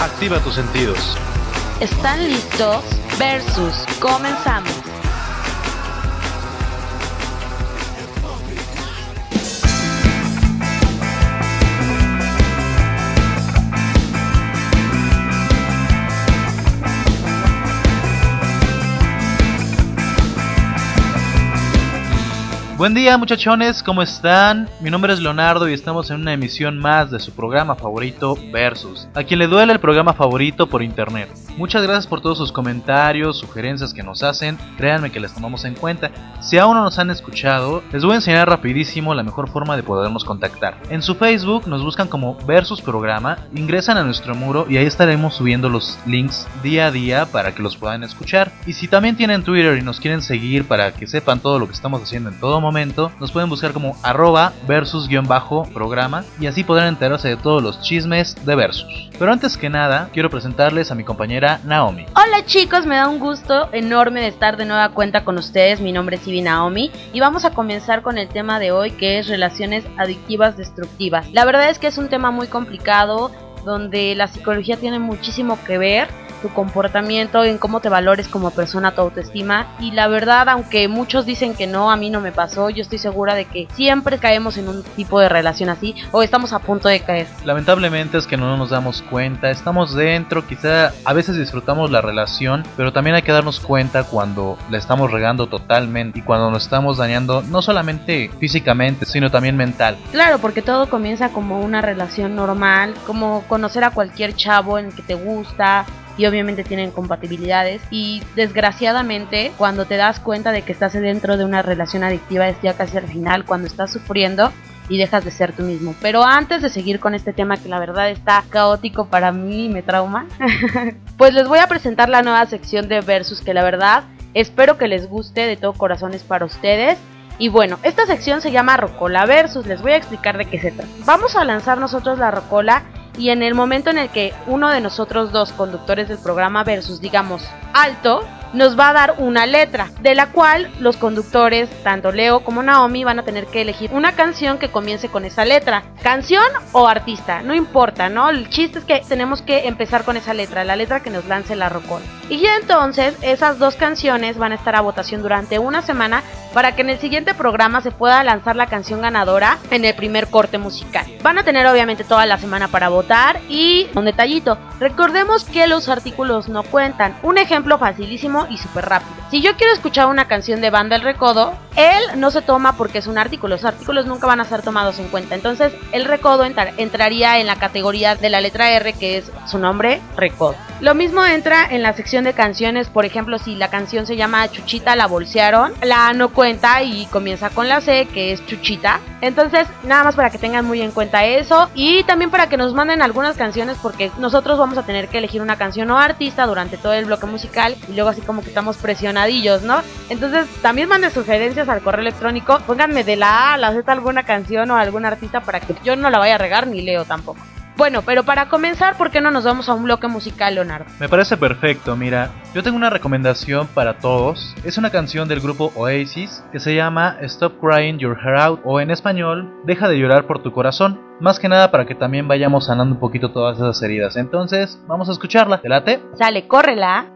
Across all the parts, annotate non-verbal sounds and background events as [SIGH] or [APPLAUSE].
Activa tus sentidos. ¿Están listos? Versus. Comenzamos. Buen día muchachones, ¿cómo están? Mi nombre es Leonardo y estamos en una emisión más de su programa favorito Versus. A quien le duele el programa favorito por internet. Muchas gracias por todos sus comentarios, sugerencias que nos hacen, créanme que las tomamos en cuenta. Si aún no nos han escuchado, les voy a enseñar rapidísimo la mejor forma de podernos contactar. En su Facebook nos buscan como Versus Programa, ingresan a nuestro muro y ahí estaremos subiendo los links día a día para que los puedan escuchar. Y si también tienen Twitter y nos quieren seguir para que sepan todo lo que estamos haciendo en todo momento, nos pueden buscar como arroba versus-programa y así podrán enterarse de todos los chismes de versus. Pero antes que nada, quiero presentarles a mi compañera Naomi. Hola chicos, me da un gusto enorme de estar de nueva cuenta con ustedes. Mi nombre es Ivy Naomi y vamos a comenzar con el tema de hoy que es relaciones adictivas destructivas. La verdad es que es un tema muy complicado donde la psicología tiene muchísimo que ver tu comportamiento, en cómo te valores como persona, tu autoestima. Y la verdad, aunque muchos dicen que no, a mí no me pasó, yo estoy segura de que siempre caemos en un tipo de relación así o estamos a punto de caer. Lamentablemente es que no nos damos cuenta, estamos dentro, quizá a veces disfrutamos la relación, pero también hay que darnos cuenta cuando la estamos regando totalmente y cuando nos estamos dañando no solamente físicamente, sino también mental. Claro, porque todo comienza como una relación normal, como conocer a cualquier chavo en el que te gusta, y obviamente tienen compatibilidades y desgraciadamente cuando te das cuenta de que estás dentro de una relación adictiva es ya casi al final cuando estás sufriendo y dejas de ser tú mismo. Pero antes de seguir con este tema que la verdad está caótico para mí y me trauma, [LAUGHS] pues les voy a presentar la nueva sección de Versus que la verdad espero que les guste de todo corazón es para ustedes. Y bueno, esta sección se llama Rocola Versus, les voy a explicar de qué se trata. Vamos a lanzar nosotros la Rocola y en el momento en el que uno de nosotros dos conductores del programa versus digamos alto nos va a dar una letra, de la cual los conductores, tanto Leo como Naomi, van a tener que elegir una canción que comience con esa letra. Canción o artista, no importa, ¿no? El chiste es que tenemos que empezar con esa letra, la letra que nos lance la rocola. Y ya entonces esas dos canciones van a estar a votación durante una semana para que en el siguiente programa se pueda lanzar la canción ganadora en el primer corte musical. Van a tener obviamente toda la semana para votar y un detallito, recordemos que los artículos no cuentan. Un ejemplo facilísimo y súper rápido. Si yo quiero escuchar una canción de Banda El Recodo, él no se toma porque es un artículo. Los artículos nunca van a ser tomados en cuenta. Entonces, el Recodo entraría en la categoría de la letra R, que es su nombre, Recodo. Lo mismo entra en la sección de canciones, por ejemplo, si la canción se llama Chuchita la bolsearon, la no cuenta y comienza con la C, que es Chuchita. Entonces, nada más para que tengan muy en cuenta eso y también para que nos manden algunas canciones porque nosotros vamos a tener que elegir una canción o artista durante todo el bloque musical y luego así como que estamos presionadillos, ¿no? Entonces, también manden sugerencias al correo electrónico, pónganme de la A a la Z alguna canción o algún artista para que yo no la vaya a regar ni leo tampoco. Bueno, pero para comenzar, ¿por qué no nos vamos a un bloque musical, Leonardo? Me parece perfecto, mira, yo tengo una recomendación para todos. Es una canción del grupo Oasis que se llama Stop Crying Your Hair Out o en español, Deja de llorar por tu corazón. Más que nada para que también vayamos sanando un poquito todas esas heridas. Entonces, vamos a escucharla. ¿Te late? Sale, córrela.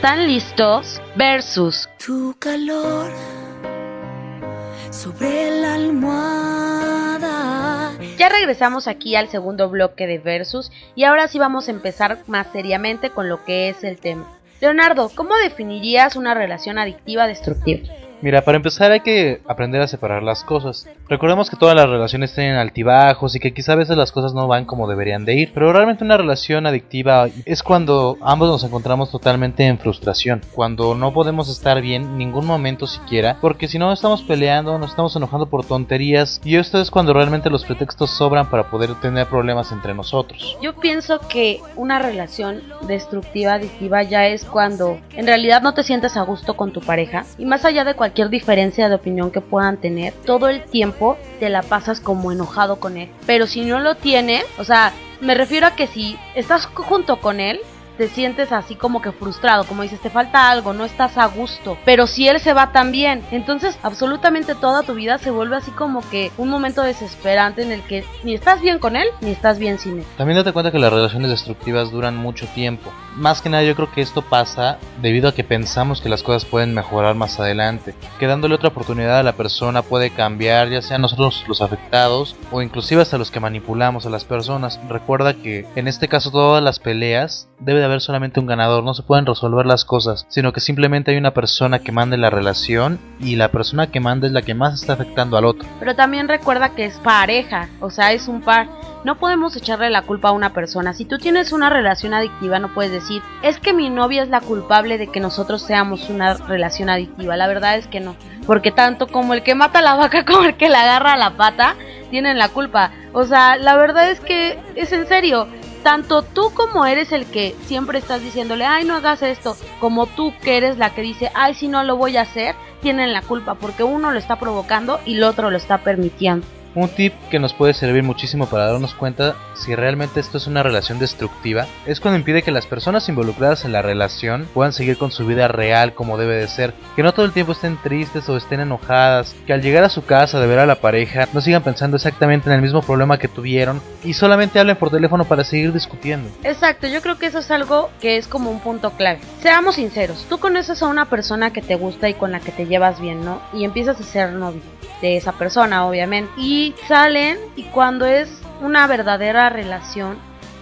¿Están listos? Versus. Tu calor sobre la almohada. Ya regresamos aquí al segundo bloque de Versus y ahora sí vamos a empezar más seriamente con lo que es el tema. Leonardo, ¿cómo definirías una relación adictiva destructiva? Mira, para empezar hay que aprender a separar las cosas. Recordemos que todas las relaciones tienen altibajos y que quizá a veces las cosas no van como deberían de ir, pero realmente una relación adictiva es cuando ambos nos encontramos totalmente en frustración, cuando no podemos estar bien ningún momento siquiera, porque si no estamos peleando, nos estamos enojando por tonterías y esto es cuando realmente los pretextos sobran para poder tener problemas entre nosotros. Yo pienso que una relación destructiva adictiva ya es cuando en realidad no te sientes a gusto con tu pareja y más allá de cualquier cualquier diferencia de opinión que puedan tener, todo el tiempo te la pasas como enojado con él. Pero si no lo tiene, o sea, me refiero a que si estás junto con él, te sientes así como que frustrado, como dices, te falta algo, no estás a gusto. Pero si él se va también, entonces absolutamente toda tu vida se vuelve así como que un momento desesperante en el que ni estás bien con él, ni estás bien sin él. También date cuenta que las relaciones destructivas duran mucho tiempo. Más que nada yo creo que esto pasa debido a que pensamos que las cosas pueden mejorar más adelante, que dándole otra oportunidad a la persona puede cambiar, ya sea nosotros los afectados o inclusive hasta los que manipulamos a las personas. Recuerda que en este caso todas las peleas debe de haber solamente un ganador, no se pueden resolver las cosas, sino que simplemente hay una persona que mande la relación y la persona que manda es la que más está afectando al otro. Pero también recuerda que es pareja, o sea, es un par. No podemos echarle la culpa a una persona. Si tú tienes una relación adictiva, no puedes decir, es que mi novia es la culpable de que nosotros seamos una relación adictiva. La verdad es que no. Porque tanto como el que mata a la vaca [LAUGHS] como el que le agarra la pata, tienen la culpa. O sea, la verdad es que es en serio tanto tú como eres el que siempre estás diciéndole, ay, no hagas esto, como tú que eres la que dice, ay, si no lo voy a hacer, tienen la culpa porque uno lo está provocando y el otro lo está permitiendo. Un tip que nos puede servir muchísimo para darnos cuenta si realmente esto es una relación destructiva es cuando impide que las personas involucradas en la relación puedan seguir con su vida real como debe de ser, que no todo el tiempo estén tristes o estén enojadas, que al llegar a su casa de ver a la pareja no sigan pensando exactamente en el mismo problema que tuvieron y solamente hablen por teléfono para seguir discutiendo. Exacto, yo creo que eso es algo que es como un punto clave. Seamos sinceros, tú conoces a una persona que te gusta y con la que te llevas bien, ¿no? Y empiezas a ser novio de esa persona, obviamente. Salen y cuando es una verdadera relación,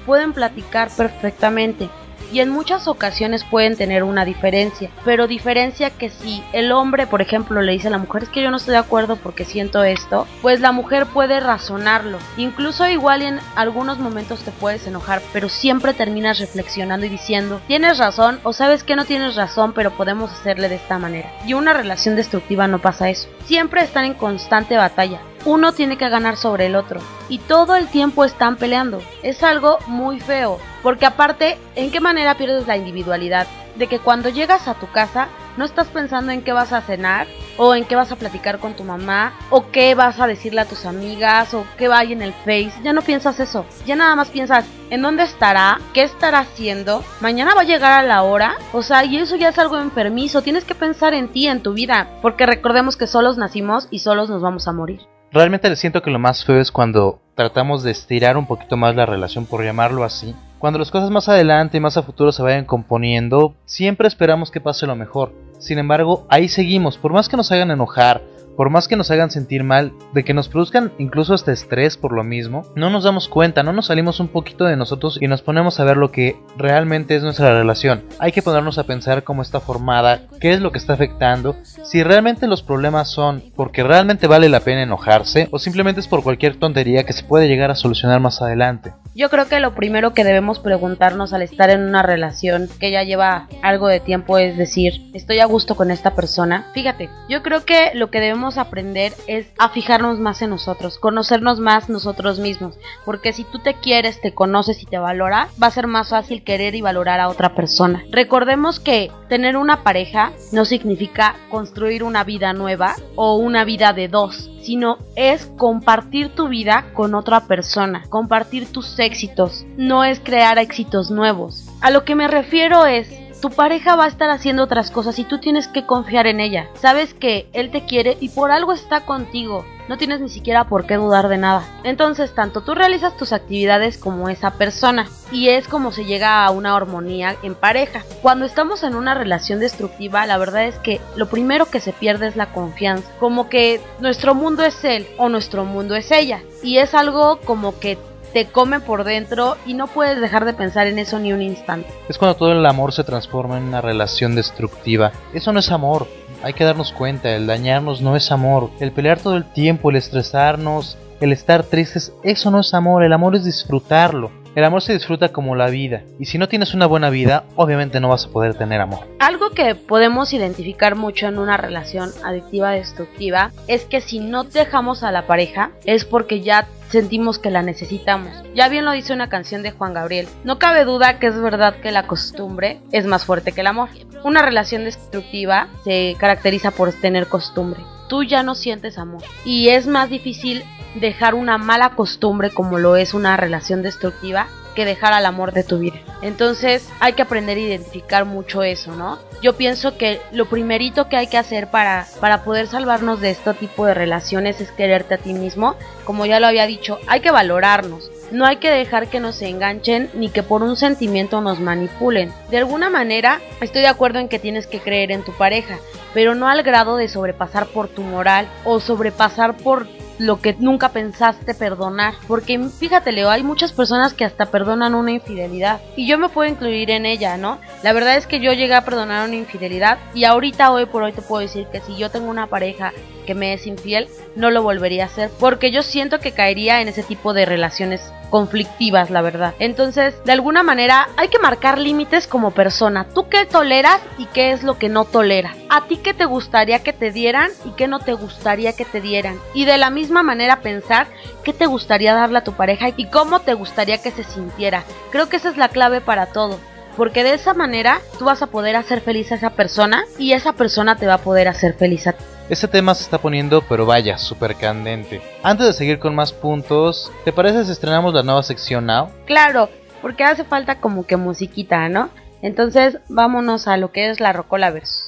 pueden platicar perfectamente y en muchas ocasiones pueden tener una diferencia, pero diferencia que si el hombre, por ejemplo, le dice a la mujer es que yo no estoy de acuerdo porque siento esto, pues la mujer puede razonarlo. Incluso igual en algunos momentos te puedes enojar, pero siempre terminas reflexionando y diciendo, tienes razón o sabes que no tienes razón, pero podemos hacerle de esta manera. Y una relación destructiva no pasa eso. Siempre están en constante batalla uno tiene que ganar sobre el otro. Y todo el tiempo están peleando. Es algo muy feo. Porque aparte, ¿en qué manera pierdes la individualidad? De que cuando llegas a tu casa no estás pensando en qué vas a cenar o en qué vas a platicar con tu mamá o qué vas a decirle a tus amigas o qué va ahí en el face. Ya no piensas eso. Ya nada más piensas en dónde estará, qué estará haciendo, mañana va a llegar a la hora. O sea, y eso ya es algo enfermizo. Tienes que pensar en ti, en tu vida. Porque recordemos que solos nacimos y solos nos vamos a morir. Realmente le siento que lo más feo es cuando tratamos de estirar un poquito más la relación, por llamarlo así. Cuando las cosas más adelante y más a futuro se vayan componiendo, siempre esperamos que pase lo mejor. Sin embargo, ahí seguimos, por más que nos hagan enojar, por más que nos hagan sentir mal, de que nos produzcan incluso este estrés por lo mismo, no nos damos cuenta, no nos salimos un poquito de nosotros y nos ponemos a ver lo que realmente es nuestra relación. Hay que ponernos a pensar cómo está formada, qué es lo que está afectando, si realmente los problemas son porque realmente vale la pena enojarse o simplemente es por cualquier tontería que se puede llegar a solucionar más adelante. Yo creo que lo primero que debemos preguntarnos al estar en una relación que ya lleva algo de tiempo es decir, estoy a gusto con esta persona. Fíjate, yo creo que lo que debemos aprender es a fijarnos más en nosotros, conocernos más nosotros mismos, porque si tú te quieres, te conoces y te valoras, va a ser más fácil querer y valorar a otra persona. Recordemos que tener una pareja no significa construir una vida nueva o una vida de dos, sino es compartir tu vida con otra persona, compartir tus éxitos, no es crear éxitos nuevos. A lo que me refiero es tu pareja va a estar haciendo otras cosas y tú tienes que confiar en ella. Sabes que él te quiere y por algo está contigo. No tienes ni siquiera por qué dudar de nada. Entonces, tanto tú realizas tus actividades como esa persona. Y es como se llega a una armonía en pareja. Cuando estamos en una relación destructiva, la verdad es que lo primero que se pierde es la confianza. Como que nuestro mundo es él o nuestro mundo es ella. Y es algo como que te come por dentro y no puedes dejar de pensar en eso ni un instante. Es cuando todo el amor se transforma en una relación destructiva. Eso no es amor. Hay que darnos cuenta, el dañarnos no es amor. El pelear todo el tiempo, el estresarnos, el estar tristes, eso no es amor. El amor es disfrutarlo. El amor se disfruta como la vida, y si no tienes una buena vida, obviamente no vas a poder tener amor. Algo que podemos identificar mucho en una relación adictiva destructiva es que si no dejamos a la pareja es porque ya sentimos que la necesitamos. Ya bien lo dice una canción de Juan Gabriel. No cabe duda que es verdad que la costumbre es más fuerte que el amor. Una relación destructiva se caracteriza por tener costumbre. Tú ya no sientes amor y es más difícil dejar una mala costumbre como lo es una relación destructiva que dejar al amor de tu vida. Entonces hay que aprender a identificar mucho eso, ¿no? Yo pienso que lo primerito que hay que hacer para, para poder salvarnos de este tipo de relaciones es quererte a ti mismo. Como ya lo había dicho, hay que valorarnos. No hay que dejar que nos enganchen ni que por un sentimiento nos manipulen. De alguna manera, estoy de acuerdo en que tienes que creer en tu pareja, pero no al grado de sobrepasar por tu moral o sobrepasar por lo que nunca pensaste perdonar. Porque fíjate, Leo, hay muchas personas que hasta perdonan una infidelidad. Y yo me puedo incluir en ella, ¿no? La verdad es que yo llegué a perdonar una infidelidad y ahorita, hoy por hoy, te puedo decir que si yo tengo una pareja que me es infiel, no lo volvería a hacer. Porque yo siento que caería en ese tipo de relaciones conflictivas, la verdad. Entonces, de alguna manera, hay que marcar límites como persona. ¿Tú qué toleras y qué es lo que no toleras? ¿A ti qué te gustaría que te dieran y qué no te gustaría que te dieran? Y de la misma manera pensar qué te gustaría darle a tu pareja y cómo te gustaría que se sintiera. Creo que esa es la clave para todo porque de esa manera tú vas a poder hacer feliz a esa persona y esa persona te va a poder hacer feliz a ti. Este tema se está poniendo, pero vaya, súper candente. Antes de seguir con más puntos, ¿te parece si estrenamos la nueva sección Now? Claro, porque hace falta como que musiquita, ¿no? Entonces vámonos a lo que es la Rocola Versus.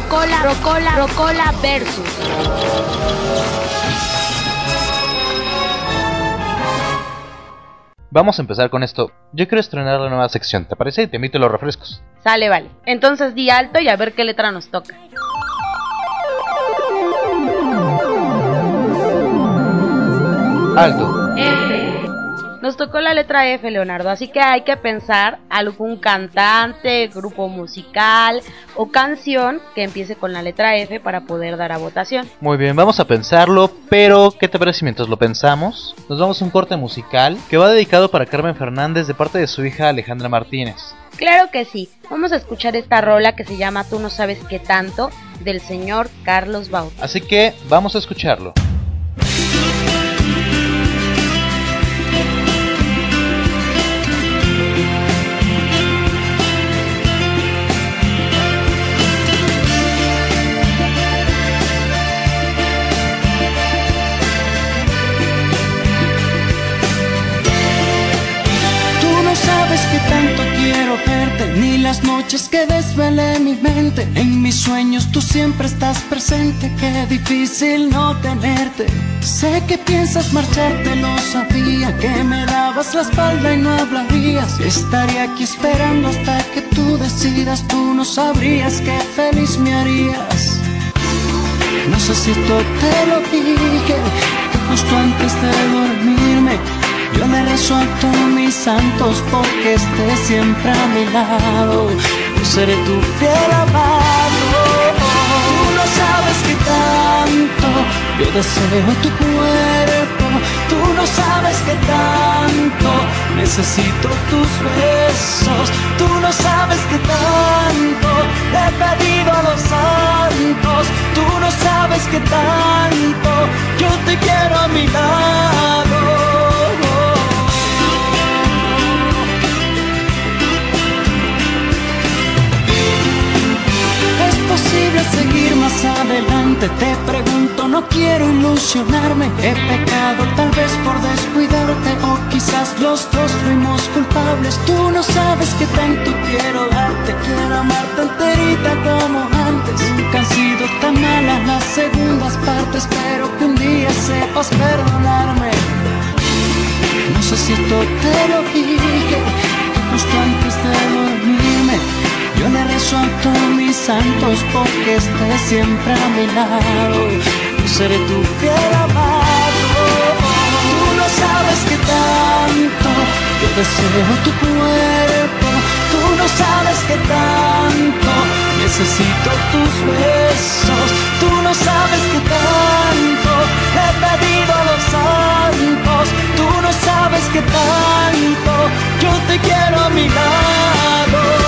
Rocola, Rocola, Rocola versus. Vamos a empezar con esto. Yo quiero estrenar la nueva sección, ¿te parece? Y te emito los refrescos. Sale, vale. Entonces di alto y a ver qué letra nos toca. Alto. Nos tocó la letra F, Leonardo, así que hay que pensar algún cantante, grupo musical o canción que empiece con la letra F para poder dar a votación. Muy bien, vamos a pensarlo, pero ¿qué te parece mientras lo pensamos? Nos vamos a un corte musical que va dedicado para Carmen Fernández de parte de su hija Alejandra Martínez. Claro que sí, vamos a escuchar esta rola que se llama Tú no sabes qué tanto del señor Carlos Bautista. Así que vamos a escucharlo. Noches que desvelé mi mente, en mis sueños tú siempre estás presente, qué difícil no tenerte. Sé que piensas marcharte, lo sabía, que me dabas la espalda y no hablarías. Estaría aquí esperando hasta que tú decidas, tú no sabrías qué feliz me harías. No sé si esto te lo dije, que justo antes de dormirme yo le rezo a todos mis santos porque estés siempre a mi lado. Yo seré tu fiel amado. Tú no sabes qué tanto yo deseo tu cuerpo. Tú no sabes qué tanto necesito tus besos. Tú no sabes qué tanto le he pedido a los santos. Tú no sabes qué tanto yo te quiero a mi lado. Instante te pregunto, no quiero ilusionarme. He pecado tal vez por descuidarte o quizás los dos fuimos culpables. Tú no sabes que tanto quiero darte, quiero amarte enterita como antes. Nunca han sido tan malas las segundas partes, espero que un día sepas perdonarme. No sé si esto te lo dije, justo antes de dormirme yo le rezo a todos mis santos porque estés siempre a mi lado. Yo seré tu fiel amado. Tú no sabes que tanto yo deseo tu cuerpo. Tú no sabes que tanto necesito tus besos. Tú no sabes que tanto he pedido a los santos. Tú no sabes que tanto yo te quiero a mi lado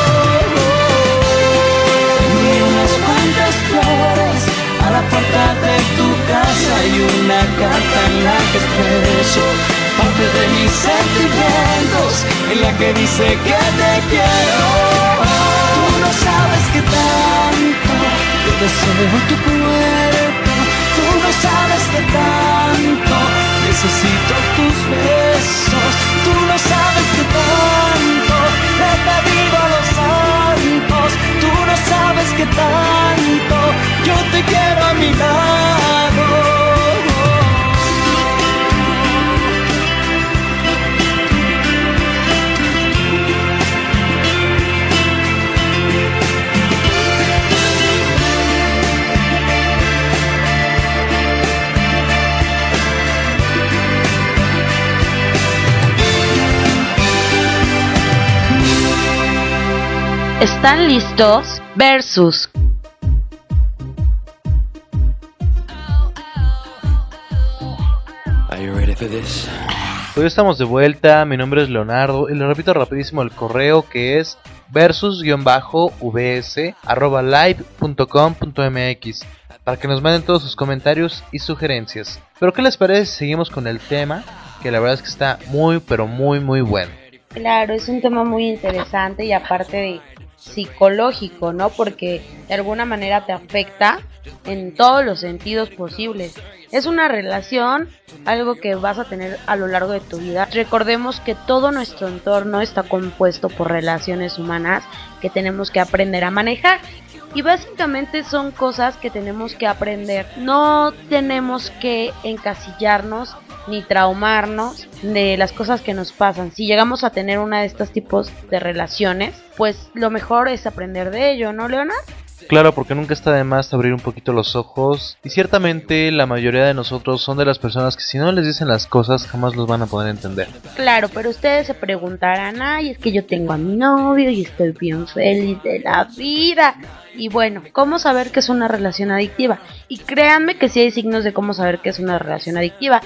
de tu casa y una carta en la que expreso parte de mis sentimientos, en la que dice que te quiero. Tú no sabes que tanto yo deseo tu cuerpo, tú no sabes que tanto necesito ¿Están listos? Versus. Hoy estamos de vuelta, mi nombre es Leonardo y le repito rapidísimo el correo que es versus-vs@live.com.mx para que nos manden todos sus comentarios y sugerencias. Pero ¿qué les parece si seguimos con el tema? Que la verdad es que está muy pero muy muy bueno. Claro, es un tema muy interesante y aparte de psicológico, ¿no? Porque de alguna manera te afecta en todos los sentidos posibles. Es una relación, algo que vas a tener a lo largo de tu vida. Recordemos que todo nuestro entorno está compuesto por relaciones humanas que tenemos que aprender a manejar. Y básicamente son cosas que tenemos que aprender. No tenemos que encasillarnos ni traumarnos de las cosas que nos pasan. Si llegamos a tener una de estos tipos de relaciones, pues lo mejor es aprender de ello, ¿no, Leonard? Claro, porque nunca está de más abrir un poquito los ojos. Y ciertamente la mayoría de nosotros son de las personas que si no les dicen las cosas jamás los van a poder entender. Claro, pero ustedes se preguntarán, ay, es que yo tengo a mi novio y estoy bien feliz de la vida. Y bueno, ¿cómo saber que es una relación adictiva? Y créanme que sí hay signos de cómo saber que es una relación adictiva.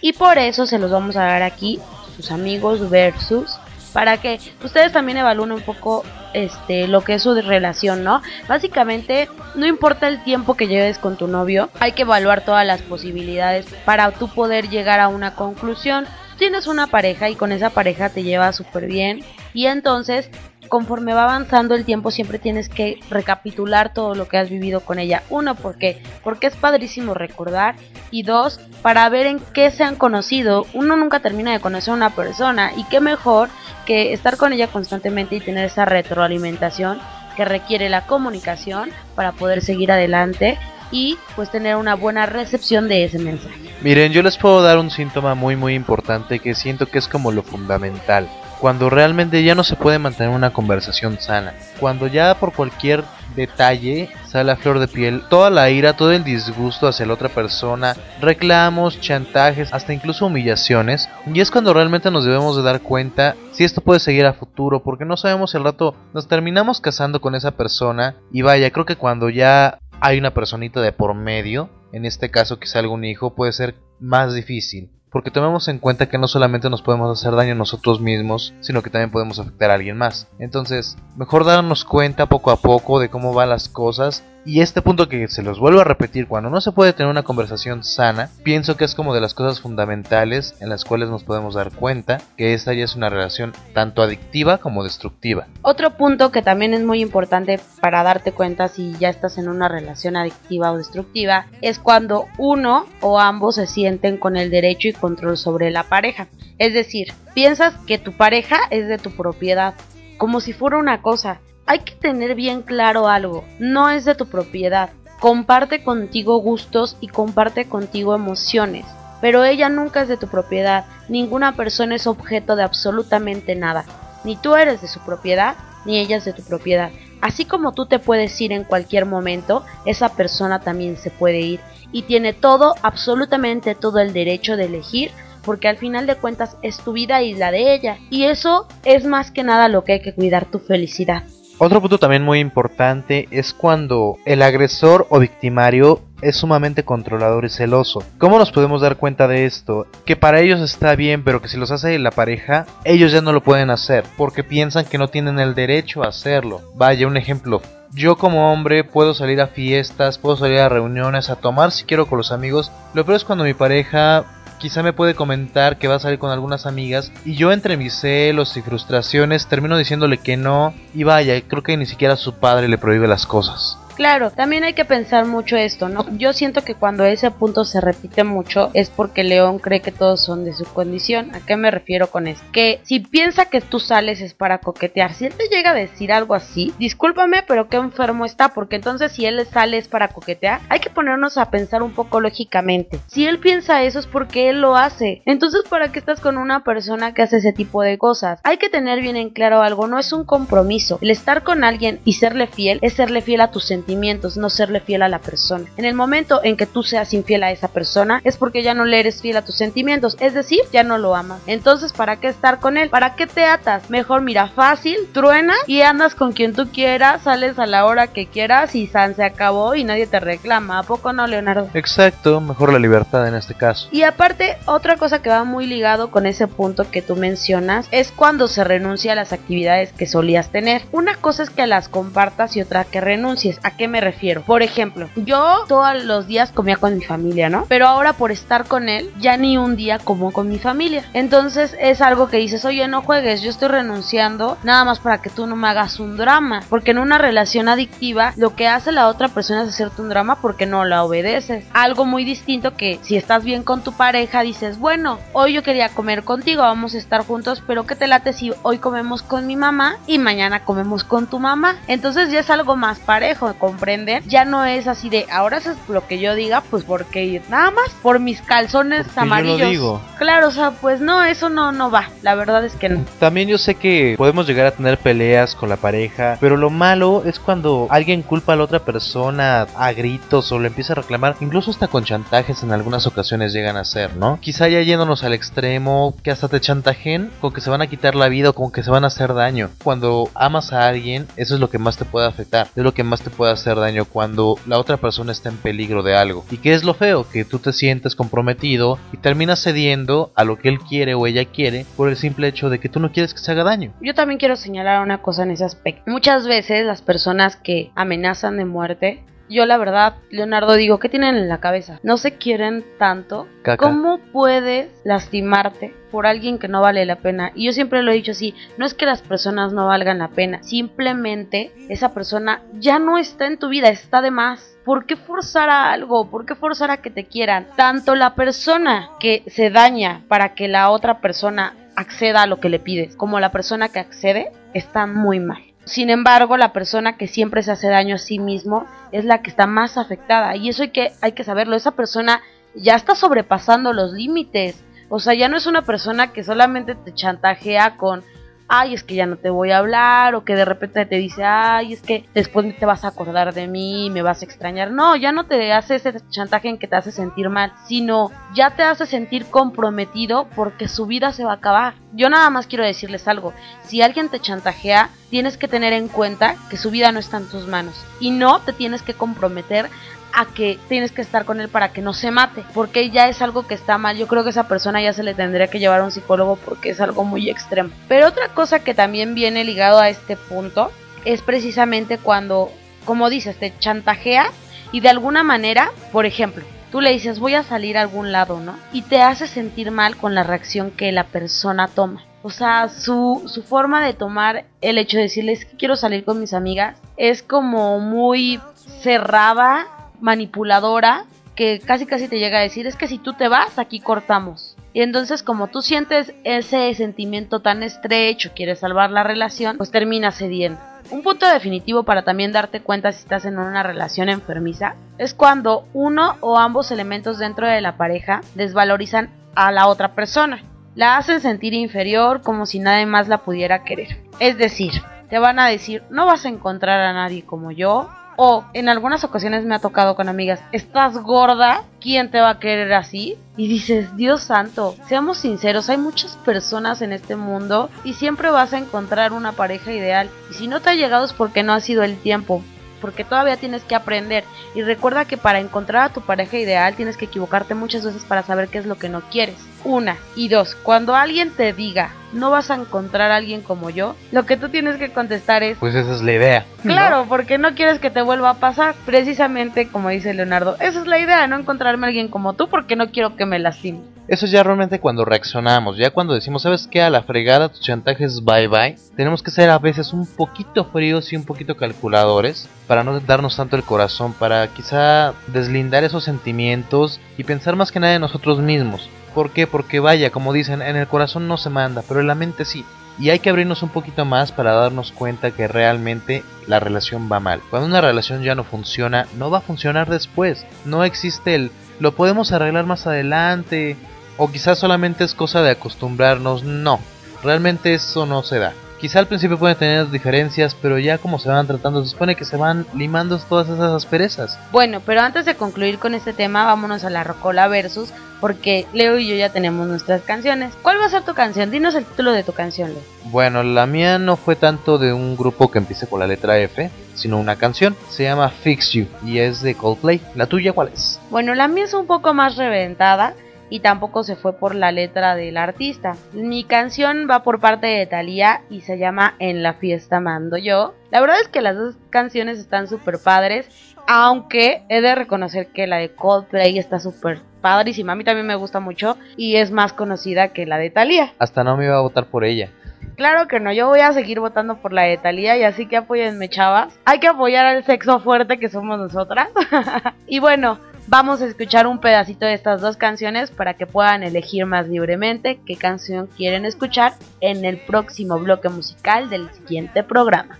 Y por eso se los vamos a dar aquí, sus amigos versus, para que ustedes también evalúen un poco este lo que es su relación, ¿no? Básicamente, no importa el tiempo que lleves con tu novio, hay que evaluar todas las posibilidades para tú poder llegar a una conclusión. Tienes una pareja y con esa pareja te llevas súper bien y entonces conforme va avanzando el tiempo siempre tienes que recapitular todo lo que has vivido con ella. Uno, porque porque es padrísimo recordar y dos, para ver en qué se han conocido. Uno nunca termina de conocer a una persona y qué mejor que estar con ella constantemente y tener esa retroalimentación que requiere la comunicación para poder seguir adelante y pues tener una buena recepción de ese mensaje. Miren, yo les puedo dar un síntoma muy muy importante que siento que es como lo fundamental cuando realmente ya no se puede mantener una conversación sana, cuando ya por cualquier detalle sale a flor de piel toda la ira, todo el disgusto hacia la otra persona, reclamos, chantajes, hasta incluso humillaciones, y es cuando realmente nos debemos de dar cuenta si esto puede seguir a futuro, porque no sabemos al rato nos terminamos casando con esa persona, y vaya, creo que cuando ya hay una personita de por medio, en este caso que salga un hijo, puede ser más difícil porque tomemos en cuenta que no solamente nos podemos hacer daño nosotros mismos, sino que también podemos afectar a alguien más. Entonces, mejor darnos cuenta poco a poco de cómo van las cosas Y este punto que se los vuelvo a repetir, cuando no se puede tener una conversación sana, pienso que es como de las cosas fundamentales en las cuales nos podemos dar cuenta que esta ya es una relación tanto adictiva como destructiva. Otro punto que también es muy importante para darte cuenta si ya estás en una relación adictiva o destructiva es cuando uno o ambos se sienten con el derecho y control sobre la pareja. Es decir, piensas que tu pareja es de tu propiedad, como si fuera una cosa. Hay que tener bien claro algo, no es de tu propiedad. Comparte contigo gustos y comparte contigo emociones, pero ella nunca es de tu propiedad. Ninguna persona es objeto de absolutamente nada. Ni tú eres de su propiedad, ni ella es de tu propiedad. Así como tú te puedes ir en cualquier momento, esa persona también se puede ir y tiene todo, absolutamente todo el derecho de elegir porque al final de cuentas es tu vida y la de ella. Y eso es más que nada lo que hay que cuidar, tu felicidad. Otro punto también muy importante es cuando el agresor o victimario es sumamente controlador y celoso. ¿Cómo nos podemos dar cuenta de esto? Que para ellos está bien, pero que si los hace la pareja, ellos ya no lo pueden hacer, porque piensan que no tienen el derecho a hacerlo. Vaya, un ejemplo. Yo como hombre puedo salir a fiestas, puedo salir a reuniones, a tomar si quiero con los amigos. Lo peor es cuando mi pareja quizá me puede comentar que va a salir con algunas amigas y yo entre mis celos y frustraciones termino diciéndole que no y vaya, creo que ni siquiera su padre le prohíbe las cosas. Claro, también hay que pensar mucho esto, ¿no? Yo siento que cuando ese punto se repite mucho es porque León cree que todos son de su condición. ¿A qué me refiero con esto? Que si piensa que tú sales es para coquetear, si él te llega a decir algo así, discúlpame, pero qué enfermo está, porque entonces si él sale es para coquetear, hay que ponernos a pensar un poco lógicamente. Si él piensa eso es porque él lo hace. Entonces, ¿para qué estás con una persona que hace ese tipo de cosas? Hay que tener bien en claro algo, no es un compromiso. El estar con alguien y serle fiel es serle fiel a tus sentimientos no serle fiel a la persona. En el momento en que tú seas infiel a esa persona es porque ya no le eres fiel a tus sentimientos, es decir, ya no lo amas. Entonces, ¿para qué estar con él? ¿Para qué te atas? Mejor mira, fácil, truena y andas con quien tú quieras, sales a la hora que quieras y San se acabó y nadie te reclama. ¿A poco no, Leonardo? Exacto, mejor la libertad en este caso. Y aparte, otra cosa que va muy ligado con ese punto que tú mencionas es cuando se renuncia a las actividades que solías tener. Una cosa es que las compartas y otra que renuncies. ¿A qué me refiero? Por ejemplo, yo todos los días comía con mi familia, ¿no? Pero ahora por estar con él, ya ni un día como con mi familia. Entonces es algo que dices, oye, no juegues, yo estoy renunciando nada más para que tú no me hagas un drama. Porque en una relación adictiva, lo que hace la otra persona es hacerte un drama porque no la obedeces. Algo muy distinto que si estás bien con tu pareja, dices, bueno, hoy yo quería comer contigo, vamos a estar juntos, pero ¿qué te late si hoy comemos con mi mamá y mañana comemos con tu mamá? Entonces ya es algo más parejo, comprender, ya no es así de ahora es lo que yo diga, pues porque nada más por mis calzones amarillos. Claro, o sea, pues no, eso no no va. La verdad es que no. También yo sé que podemos llegar a tener peleas con la pareja, pero lo malo es cuando alguien culpa a la otra persona a gritos o le empieza a reclamar, incluso hasta con chantajes en algunas ocasiones llegan a ser, ¿no? Quizá ya yéndonos al extremo que hasta te chantajen con que se van a quitar la vida o con que se van a hacer daño. Cuando amas a alguien, eso es lo que más te puede afectar, es lo que más te puede hacer daño cuando la otra persona está en peligro de algo. ¿Y qué es lo feo? Que tú te sientes comprometido y terminas cediendo a lo que él quiere o ella quiere por el simple hecho de que tú no quieres que se haga daño. Yo también quiero señalar una cosa en ese aspecto. Muchas veces las personas que amenazan de muerte yo la verdad, Leonardo, digo, ¿qué tienen en la cabeza? No se quieren tanto. ¿Cómo puedes lastimarte por alguien que no vale la pena? Y yo siempre lo he dicho así, no es que las personas no valgan la pena, simplemente esa persona ya no está en tu vida, está de más. ¿Por qué forzar a algo? ¿Por qué forzar a que te quieran? Tanto la persona que se daña para que la otra persona acceda a lo que le pides, como la persona que accede, está muy mal. Sin embargo, la persona que siempre se hace daño a sí mismo es la que está más afectada. Y eso hay que, hay que saberlo. Esa persona ya está sobrepasando los límites. O sea, ya no es una persona que solamente te chantajea con ay, es que ya no te voy a hablar, o que de repente te dice, ay, es que después te vas a acordar de mí, me vas a extrañar. No, ya no te hace ese chantaje en que te hace sentir mal, sino ya te hace sentir comprometido porque su vida se va a acabar. Yo nada más quiero decirles algo, si alguien te chantajea, tienes que tener en cuenta que su vida no está en tus manos y no te tienes que comprometer a que tienes que estar con él para que no se mate, porque ya es algo que está mal. Yo creo que esa persona ya se le tendría que llevar a un psicólogo porque es algo muy extremo. Pero otra cosa que también viene ligado a este punto es precisamente cuando como dices, te chantajea y de alguna manera, por ejemplo, tú le dices voy a salir a algún lado, ¿no? Y te hace sentir mal con la reacción que la persona toma. O sea, su, su forma de tomar el hecho de decirles que quiero salir con mis amigas es como muy cerrada, manipuladora, que casi casi te llega a decir es que si tú te vas, aquí cortamos. Y entonces como tú sientes ese sentimiento tan estrecho, quieres salvar la relación, pues termina cediendo. Un punto definitivo para también darte cuenta si estás en una relación enfermiza es cuando uno o ambos elementos dentro de la pareja desvalorizan a la otra persona. La hacen sentir inferior como si nadie más la pudiera querer. Es decir, te van a decir, no vas a encontrar a nadie como yo, o en algunas ocasiones me ha tocado con amigas, estás gorda, ¿quién te va a querer así? Y dices, Dios santo, seamos sinceros, hay muchas personas en este mundo y siempre vas a encontrar una pareja ideal. Y si no te ha llegado es porque no ha sido el tiempo, porque todavía tienes que aprender. Y recuerda que para encontrar a tu pareja ideal tienes que equivocarte muchas veces para saber qué es lo que no quieres. Una. Y dos, cuando alguien te diga, no vas a encontrar a alguien como yo, lo que tú tienes que contestar es... Pues esa es la idea. Claro, porque no quieres que te vuelva a pasar. Precisamente como dice Leonardo, esa es la idea, no encontrarme a alguien como tú porque no quiero que me lastime. Eso es ya realmente cuando reaccionamos, ya cuando decimos, ¿sabes qué? A la fregada, tus chantajes bye bye. Tenemos que ser a veces un poquito fríos y un poquito calculadores para no darnos tanto el corazón, para quizá deslindar esos sentimientos y pensar más que nada en nosotros mismos. ¿Por qué? Porque vaya, como dicen, en el corazón no se manda, pero en la mente sí. Y hay que abrirnos un poquito más para darnos cuenta que realmente la relación va mal. Cuando una relación ya no funciona, no va a funcionar después. No existe el lo podemos arreglar más adelante. O quizás solamente es cosa de acostumbrarnos. No, realmente eso no se da. Quizá al principio pueden tener diferencias, pero ya como se van tratando, se supone que se van limando todas esas asperezas. Bueno, pero antes de concluir con este tema, vámonos a la Rocola Versus, porque Leo y yo ya tenemos nuestras canciones. ¿Cuál va a ser tu canción? Dinos el título de tu canción, Leo. Bueno, la mía no fue tanto de un grupo que empiece con la letra F, sino una canción. Se llama Fix You y es de Coldplay. ¿La tuya cuál es? Bueno, la mía es un poco más reventada y tampoco se fue por la letra del artista. Mi canción va por parte de Thalía y se llama En la fiesta mando yo. La verdad es que las dos canciones están súper padres, aunque he de reconocer que la de Coldplay está súper padrísima. A mí también me gusta mucho y es más conocida que la de Thalía. Hasta no me iba a votar por ella. Claro que no, yo voy a seguir votando por la de Thalía y así que apóyenme, chavas. Hay que apoyar al sexo fuerte que somos nosotras. [LAUGHS] y bueno, vamos a escuchar un pedacito de estas dos canciones para que puedan elegir más libremente qué canción quieren escuchar en el próximo bloque musical del siguiente programa.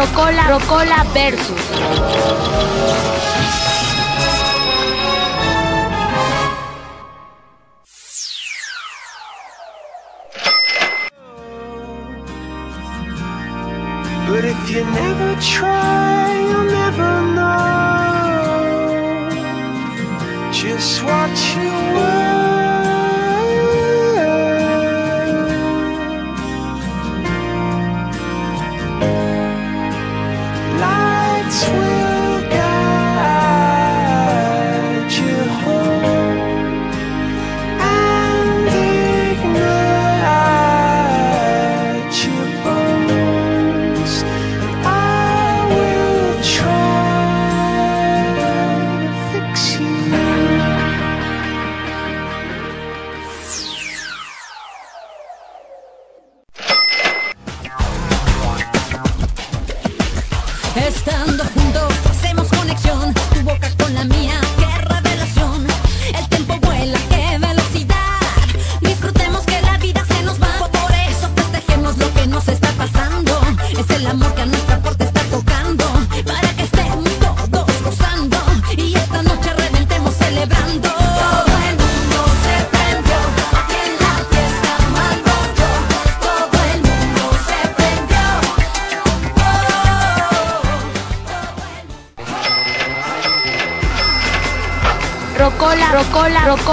Rocola, Rocola, versus. Estando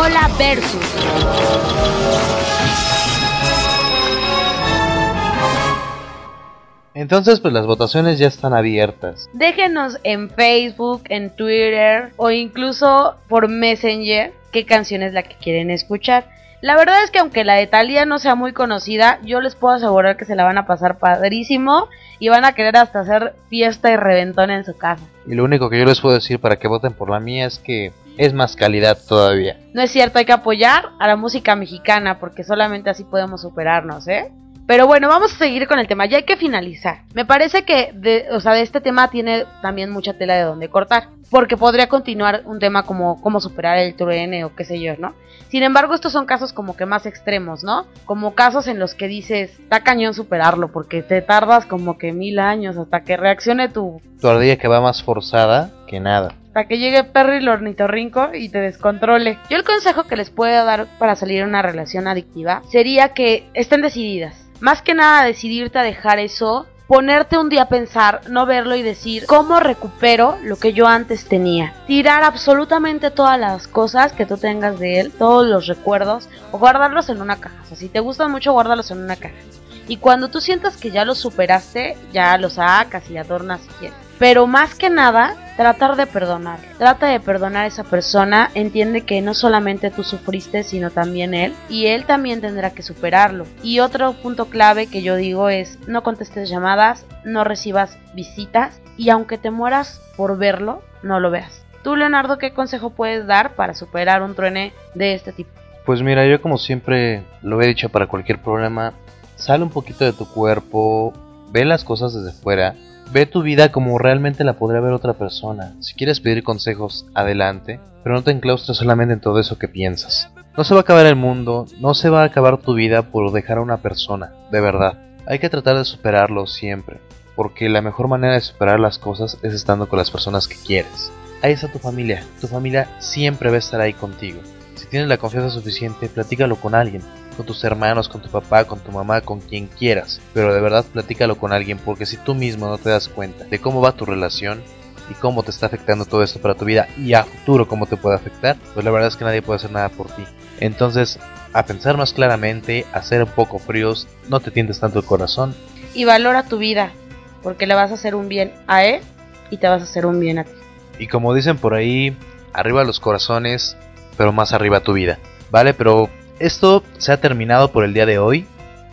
Versus. Entonces, pues las votaciones ya están abiertas. Déjenos en Facebook, en Twitter o incluso por Messenger qué canción es la que quieren escuchar. La verdad es que aunque la de Thalía no sea muy conocida, yo les puedo asegurar que se la van a pasar padrísimo y van a querer hasta hacer fiesta y reventón en su casa. Y lo único que yo les puedo decir para que voten por la mía es que es más calidad todavía. No es cierto, hay que apoyar a la música mexicana porque solamente así podemos superarnos, ¿eh? Pero bueno, vamos a seguir con el tema. Ya hay que finalizar. Me parece que, de, o sea, de este tema tiene también mucha tela de donde cortar. Porque podría continuar un tema como cómo superar el truene o qué sé yo, ¿no? Sin embargo, estos son casos como que más extremos, ¿no? Como casos en los que dices, está cañón superarlo, porque te tardas como que mil años hasta que reaccione tu... Tu ardilla que va más forzada que nada. Hasta que llegue Perry el ornitorrinco y te descontrole. Yo el consejo que les puedo dar para salir de una relación adictiva sería que estén decididas más que nada decidirte a dejar eso, ponerte un día a pensar, no verlo y decir, ¿cómo recupero lo que yo antes tenía? Tirar absolutamente todas las cosas que tú tengas de él, todos los recuerdos, o guardarlos en una caja. O sea, si te gustan mucho, guárdalos en una caja. Y cuando tú sientas que ya los superaste, ya los sacas y adornas si quieres. Pero más que nada, tratar de perdonar. Trata de perdonar a esa persona, entiende que no solamente tú sufriste, sino también él, y él también tendrá que superarlo. Y otro punto clave que yo digo es, no contestes llamadas, no recibas visitas, y aunque te mueras por verlo, no lo veas. Tú, Leonardo, ¿qué consejo puedes dar para superar un truene de este tipo? Pues mira, yo como siempre lo he dicho para cualquier problema, sale un poquito de tu cuerpo, ve las cosas desde fuera, Ve tu vida como realmente la podría ver otra persona. Si quieres pedir consejos, adelante, pero no te enclaustres solamente en todo eso que piensas. No se va a acabar el mundo, no se va a acabar tu vida por dejar a una persona, de verdad. Hay que tratar de superarlo siempre, porque la mejor manera de superar las cosas es estando con las personas que quieres. Ahí está tu familia, tu familia siempre va a estar ahí contigo. Si tienes la confianza suficiente, platícalo con alguien, con tus hermanos, con tu papá, con tu mamá, con quien quieras. Pero de verdad platícalo con alguien porque si tú mismo no te das cuenta de cómo va tu relación y cómo te está afectando todo esto para tu vida y a futuro cómo te puede afectar, pues la verdad es que nadie puede hacer nada por ti. Entonces, a pensar más claramente, a ser un poco fríos, no te tientes tanto el corazón. Y valora tu vida, porque le vas a hacer un bien a él y te vas a hacer un bien a ti. Y como dicen por ahí, arriba los corazones, pero más arriba tu vida. ¿Vale? Pero esto se ha terminado por el día de hoy.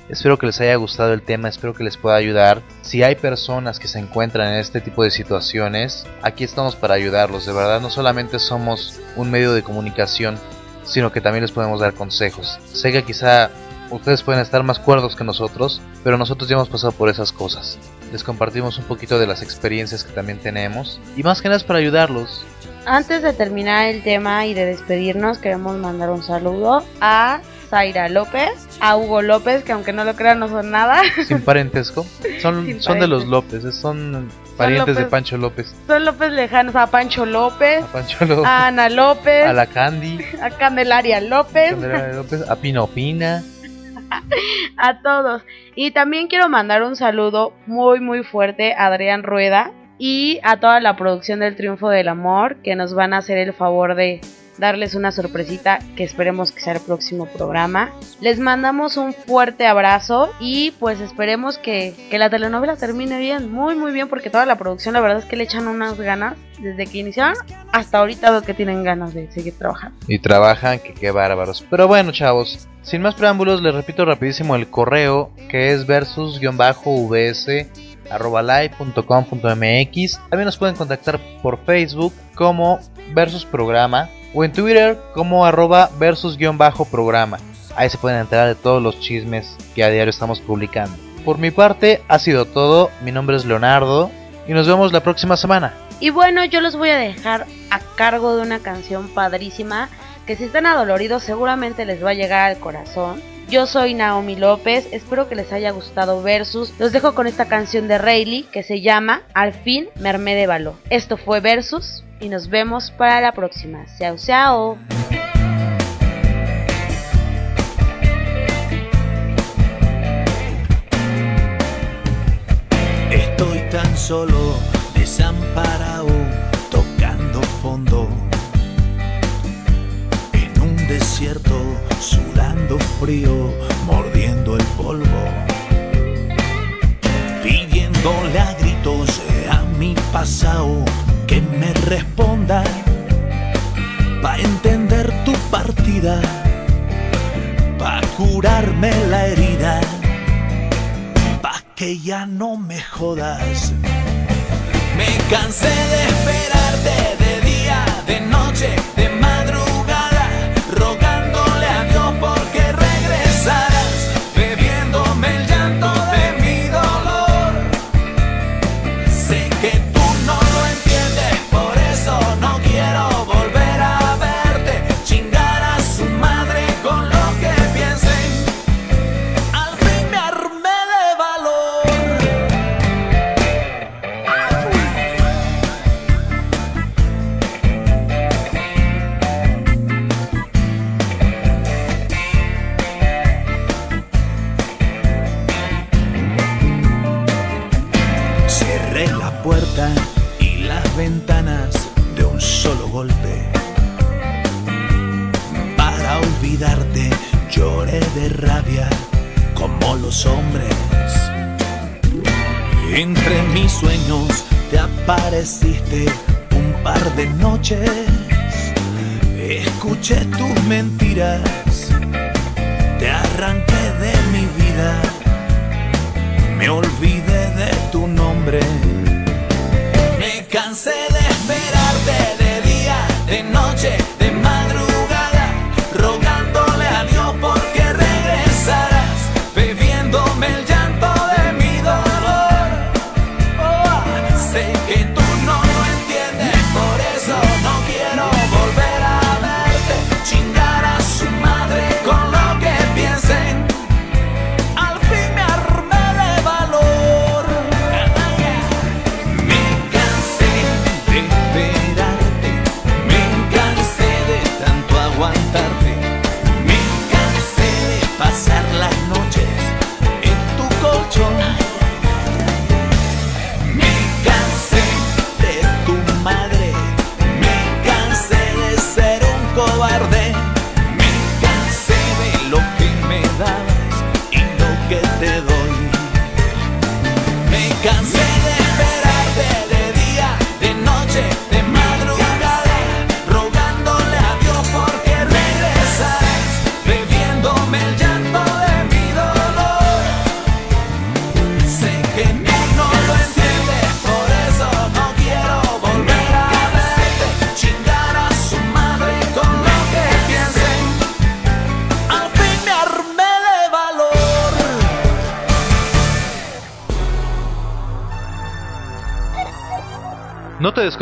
Espero que les haya gustado el tema, espero que les pueda ayudar. Si hay personas que se encuentran en este tipo de situaciones, aquí estamos para ayudarlos. De verdad, no solamente somos un medio de comunicación, sino que también les podemos dar consejos. Sé que quizá ustedes pueden estar más cuerdos que nosotros, pero nosotros ya hemos pasado por esas cosas. Les compartimos un poquito de las experiencias que también tenemos y más que nada para ayudarlos. Antes de terminar el tema y de despedirnos, queremos mandar un saludo a Zaira López, a Hugo López, que aunque no lo crean no son nada. Sin parentesco. Son, Sin son de los. López, son parientes de López. Pancho López. Son López lejanos a Pancho López, A Pancho López, a Ana López, a la Candy, a Candelaria López, Candelaria López, a Pina Opina. [LAUGHS] a todos. Y también quiero mandar un saludo muy muy fuerte a Adrián Rueda y a toda la producción del Triunfo del Amor que nos van a hacer el favor de darles una sorpresita que esperemos que sea el próximo programa. Les mandamos un fuerte abrazo y pues esperemos que, que la telenovela termine bien, muy muy bien porque toda la producción la verdad es que le echan unas ganas desde que iniciaron hasta ahorita veo que tienen ganas de seguir trabajando. Y trabajan, que qué bárbaros. Pero bueno, chavos, sin más preámbulos, les repito rapidísimo el correo que es versus-vs live.com.mx. También nos pueden contactar por Facebook como versus programa o en Twitter como arroba versus-programa. Ahí se pueden enterar de todos los chismes que a diario estamos publicando. Por mi parte ha sido todo, mi nombre es Leonardo y nos vemos la próxima semana. Y bueno, yo los voy a dejar a cargo de una canción padrísima que si están adoloridos seguramente les va a llegar al corazón. Yo soy Naomi López, espero que les haya gustado Versus. Los dejo con esta canción de Rayleigh que se llama Al fin me armé de valor. Esto fue Versus y nos vemos para la próxima. Chao, chao. Estoy tan solo, frío, mordiendo el polvo, pidiéndole a gritos a mi pasado que me responda pa entender tu partida, pa curarme la herida, pa que ya no me jodas. Me cansé de esperarte de día, de noche, de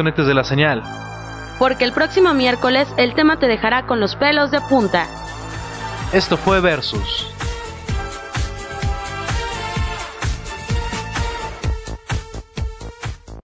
de la señal. Porque el próximo miércoles el tema te dejará con los pelos de punta. Esto fue Versus.